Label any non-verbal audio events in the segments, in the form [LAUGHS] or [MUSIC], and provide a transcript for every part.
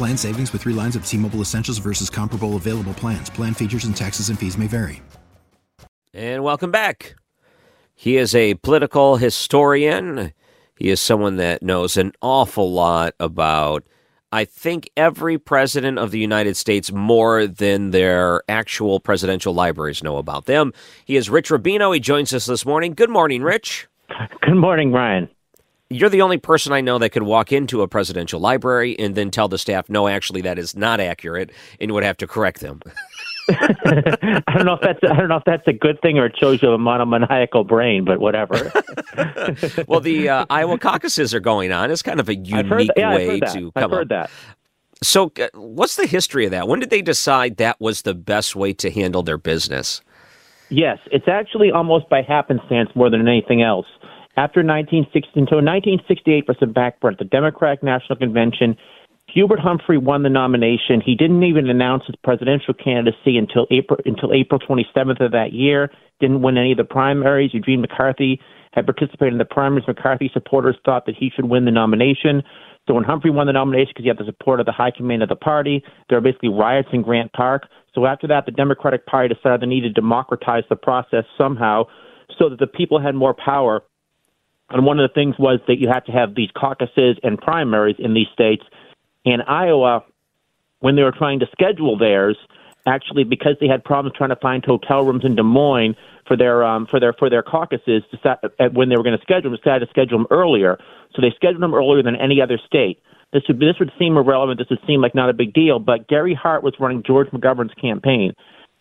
Plan savings with three lines of T Mobile Essentials versus comparable available plans. Plan features and taxes and fees may vary. And welcome back. He is a political historian. He is someone that knows an awful lot about, I think, every president of the United States more than their actual presidential libraries know about them. He is Rich Rubino. He joins us this morning. Good morning, Rich. Good morning, Ryan you're the only person I know that could walk into a presidential library and then tell the staff, no, actually, that is not accurate, and would have to correct them. [LAUGHS] I don't know if that's I don't know if that's a good thing or it shows you a monomaniacal brain, but whatever. [LAUGHS] well, the uh, Iowa caucuses are going on. It's kind of a unique yeah, way to come I've heard up. that. So, uh, what's the history of that? When did they decide that was the best way to handle their business? Yes, it's actually almost by happenstance more than anything else. After 1960, until 1968 was the backburner. The Democratic National Convention, Hubert Humphrey won the nomination. He didn't even announce his presidential candidacy until April until April 27th of that year. Didn't win any of the primaries. Eugene McCarthy had participated in the primaries. McCarthy supporters thought that he should win the nomination. So when Humphrey won the nomination because he had the support of the high command of the party, there were basically riots in Grant Park. So after that, the Democratic Party decided they needed to democratize the process somehow so that the people had more power and one of the things was that you had to have these caucuses and primaries in these states. In Iowa, when they were trying to schedule theirs, actually because they had problems trying to find hotel rooms in Des Moines for their um, for their for their caucuses, decided, when they were going to schedule them, decided to schedule them earlier. So they scheduled them earlier than any other state. This would this would seem irrelevant. This would seem like not a big deal. But Gary Hart was running George McGovern's campaign,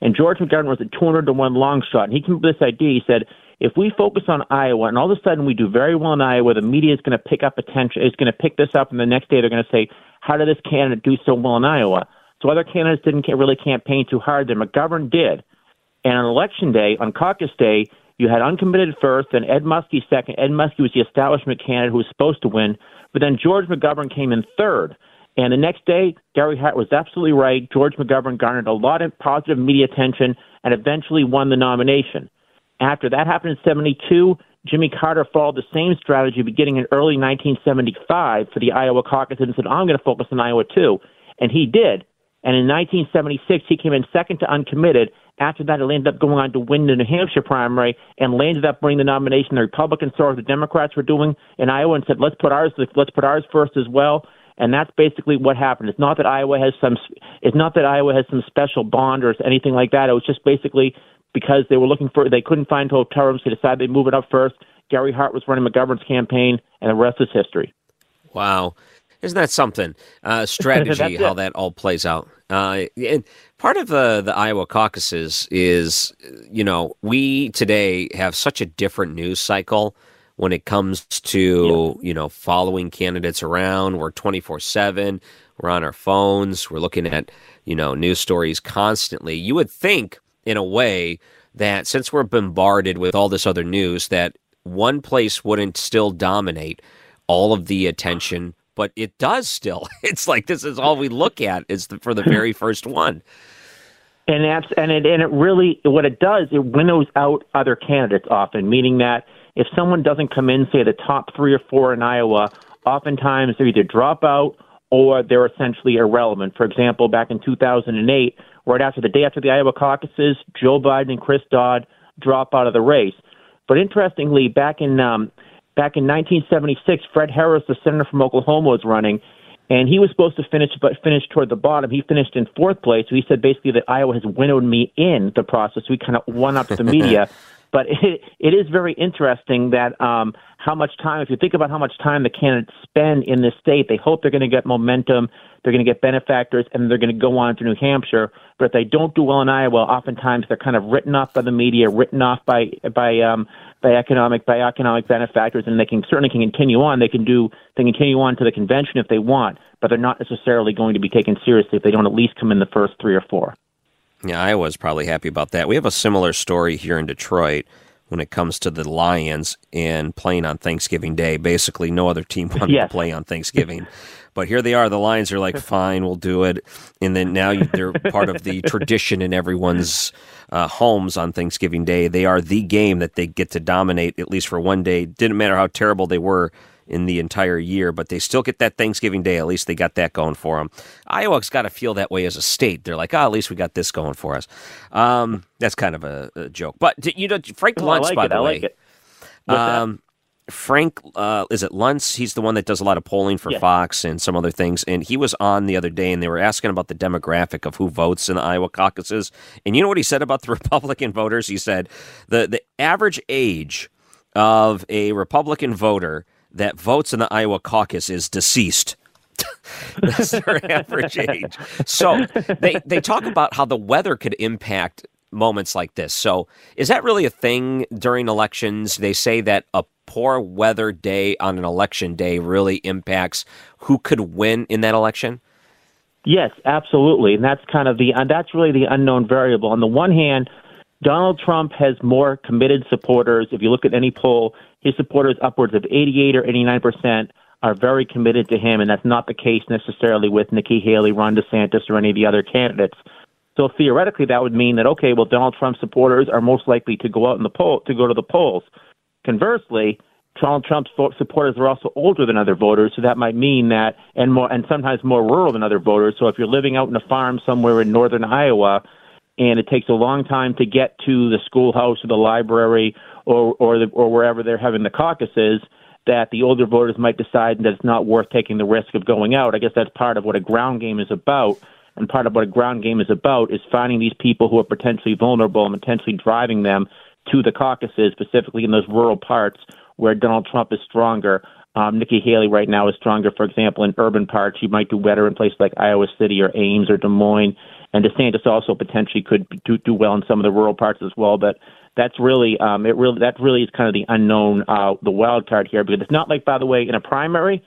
and George McGovern was a 200 to one long shot. And he came up with this idea. He said, if we focus on Iowa and all of a sudden we do very well in Iowa, the media is going to pick up attention, is going to pick this up, and the next day they're going to say, how did this candidate do so well in Iowa? So other candidates didn't really campaign too hard. Then McGovern did. And on election day, on caucus day, you had uncommitted first, and Ed Muskie second. Ed Muskie was the establishment candidate who was supposed to win, but then George McGovern came in third. And the next day, Gary Hart was absolutely right. George McGovern garnered a lot of positive media attention and eventually won the nomination. After that happened in 72, Jimmy Carter followed the same strategy beginning in early 1975 for the Iowa caucus and said, I'm going to focus on Iowa too. And he did. And in 1976, he came in second to uncommitted. After that, he ended up going on to win the New Hampshire primary and landed up bringing the nomination. The Republicans saw what the Democrats were doing in Iowa and said, let's put ours, let's put ours first as well. And that's basically what happened. It's not that Iowa has some, it's not that Iowa has some special bond or anything like that. It was just basically because they were looking for they couldn't find hotel rooms. They decided they'd move it up first. Gary Hart was running McGovern's campaign, and the rest is history. Wow. Isn't that something? Uh, [LAUGHS] strategy, how that all plays out. Uh, and part of the, the Iowa caucuses is, you know, we today have such a different news cycle when it comes to, yeah. you know, following candidates around. We're 24 7. We're on our phones. We're looking at, you know, news stories constantly. You would think in a way that since we're bombarded with all this other news, that one place wouldn't still dominate all of the attention, but it does still. [LAUGHS] It's like this is all we look at is the, for the [LAUGHS] very first one. And that's and it and it really what it does it winnows out other candidates often, meaning that if someone doesn't come in, say the top three or four in Iowa, oftentimes they either drop out or they're essentially irrelevant. For example, back in 2008, right after the day after the Iowa caucuses, Joe Biden and Chris Dodd drop out of the race. But interestingly, back in um, back in 1976, Fred Harris, the senator from Oklahoma, was running, and he was supposed to finish, but finished toward the bottom. He finished in fourth place. So he said basically that Iowa has winnowed me in the process. We kind of won up the media. [LAUGHS] but [LAUGHS] it, it is very interesting that um, how much time, if you think about how much time the candidates spend in this state, they hope they're going to get momentum, they're going to get benefactors, and they're going to go on to New Hampshire. But if they don't do well in Iowa, oftentimes they're kind of written off by the media, written off by by um, by economic by economic benefactors, and they can certainly can continue on. They can do they can continue on to the convention if they want, but they're not necessarily going to be taken seriously if they don't at least come in the first three or four. Yeah, Iowa's probably happy about that. We have a similar story here in Detroit when it comes to the Lions and playing on Thanksgiving Day. Basically, no other team [LAUGHS] wanted yes. to play on Thanksgiving. But here they are. The Lions are like, fine, we'll do it. And then now they're [LAUGHS] part of the tradition in everyone's uh, homes on Thanksgiving Day. They are the game that they get to dominate, at least for one day. Didn't matter how terrible they were in the entire year, but they still get that Thanksgiving Day. At least they got that going for them. Iowa's got to feel that way as a state. They're like, oh, at least we got this going for us. Um, that's kind of a, a, joke. But you know, Frank Luntz, like by it. the I way. Like um, Frank, uh, is it Luntz? He's the one that does a lot of polling for yes. Fox and some other things. And he was on the other day, and they were asking about the demographic of who votes in the Iowa caucuses. And you know what he said about the [LAUGHS] Republican voters? He said the the average age of a Republican voter that votes in the Iowa caucus is deceased. [LAUGHS] That's their [LAUGHS] average age. So they they talk about how the weather could impact moments like this. So is that really a thing during elections? They say that a poor weather day on an election day really impacts who could win in that election. Yes, absolutely, and that's kind of the and that's really the unknown variable. On the one hand, Donald Trump has more committed supporters. If you look at any poll, his supporters, upwards of 88 or 89 percent, are very committed to him, and that's not the case necessarily with Nikki Haley, Ron DeSantis, or any of the other candidates. So theoretically, that would mean that okay, well, Donald Trump supporters are most likely to go out in the poll to go to the polls. Conversely, Donald Trump's supporters are also older than other voters, so that might mean that, and more, and sometimes more rural than other voters. So if you're living out in a farm somewhere in northern Iowa, and it takes a long time to get to the schoolhouse or the library or or the, or wherever they're having the caucuses, that the older voters might decide that it's not worth taking the risk of going out. I guess that's part of what a ground game is about. And part of what a ground game is about is finding these people who are potentially vulnerable and potentially driving them to the caucuses, specifically in those rural parts where Donald Trump is stronger. Um, Nikki Haley right now is stronger, for example, in urban parts. You might do better in places like Iowa City or Ames or Des Moines. And DeSantis also potentially could do, do well in some of the rural parts as well. But that's really, um, it really, that really is kind of the unknown, uh, the wild card here. Because it's not like, by the way, in a primary,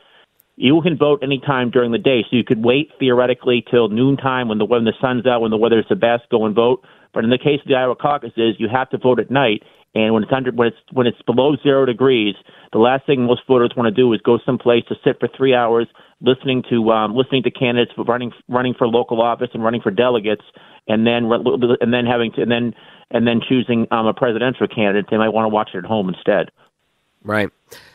you can vote anytime during the day. So you could wait theoretically till noontime when the when the sun's out, when the weather's the best, go and vote. But in the case of the Iowa caucuses, you have to vote at night. And when it's under when it's when it's below zero degrees, the last thing most voters want to do is go someplace to sit for three hours listening to um, listening to candidates running running for local office and running for delegates, and then and then having to and then and then choosing um, a presidential candidate. They might want to watch it at home instead. Right.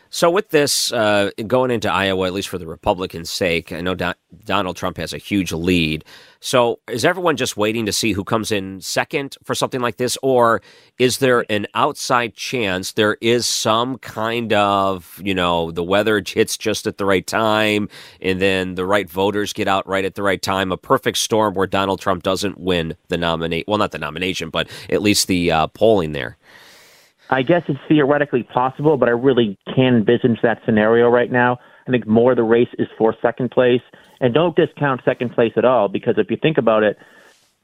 So, with this uh, going into Iowa, at least for the Republicans' sake, I know Don- Donald Trump has a huge lead. So, is everyone just waiting to see who comes in second for something like this? Or is there an outside chance there is some kind of, you know, the weather hits just at the right time and then the right voters get out right at the right time? A perfect storm where Donald Trump doesn't win the nominate, well, not the nomination, but at least the uh, polling there. I guess it's theoretically possible, but I really can't envisage that scenario right now. I think more the race is for second place. And don't discount second place at all, because if you think about it,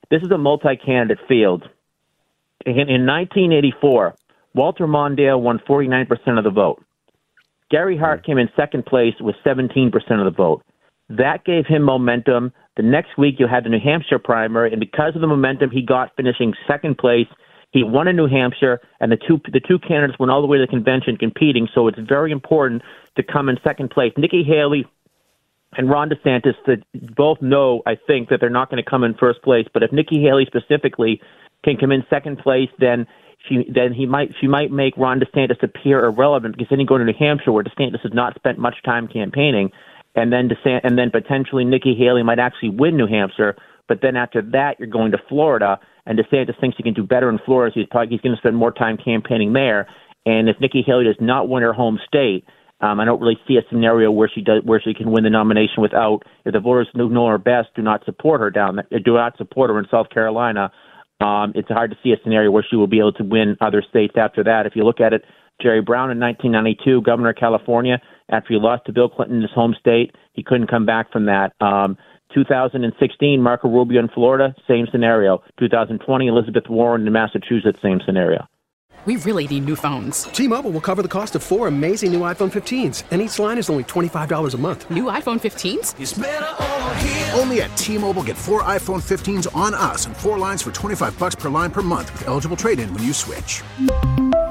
this is a multi candidate field. In, in 1984, Walter Mondale won 49% of the vote. Gary Hart came in second place with 17% of the vote. That gave him momentum. The next week, you had the New Hampshire primary, and because of the momentum he got finishing second place, he won in New Hampshire, and the two the two candidates went all the way to the convention competing. So it's very important to come in second place. Nikki Haley and Ron DeSantis that both know, I think, that they're not going to come in first place. But if Nikki Haley specifically can come in second place, then she then he might she might make Ron DeSantis appear irrelevant because then you go to New Hampshire where DeSantis has not spent much time campaigning, and then DeSantis, and then potentially Nikki Haley might actually win New Hampshire. But then after that, you're going to Florida, and DeSantis thinks he can do better in Florida. So he's probably he's going to spend more time campaigning there. And if Nikki Haley does not win her home state, Um, I don't really see a scenario where she does where she can win the nomination without if the voters who know her best do not support her down do not support her in South Carolina. Um, it's hard to see a scenario where she will be able to win other states after that. If you look at it, Jerry Brown in 1992, governor of California, after he lost to Bill Clinton in his home state, he couldn't come back from that. Um, 2016, Marco Rubio in Florida, same scenario. 2020, Elizabeth Warren in Massachusetts, same scenario. We really need new phones. T-Mobile will cover the cost of four amazing new iPhone 15s, and each line is only $25 a month. New iPhone 15s? Only at T-Mobile get four iPhone 15s on us and four lines for 25 bucks per line per month with eligible trade-in when you switch.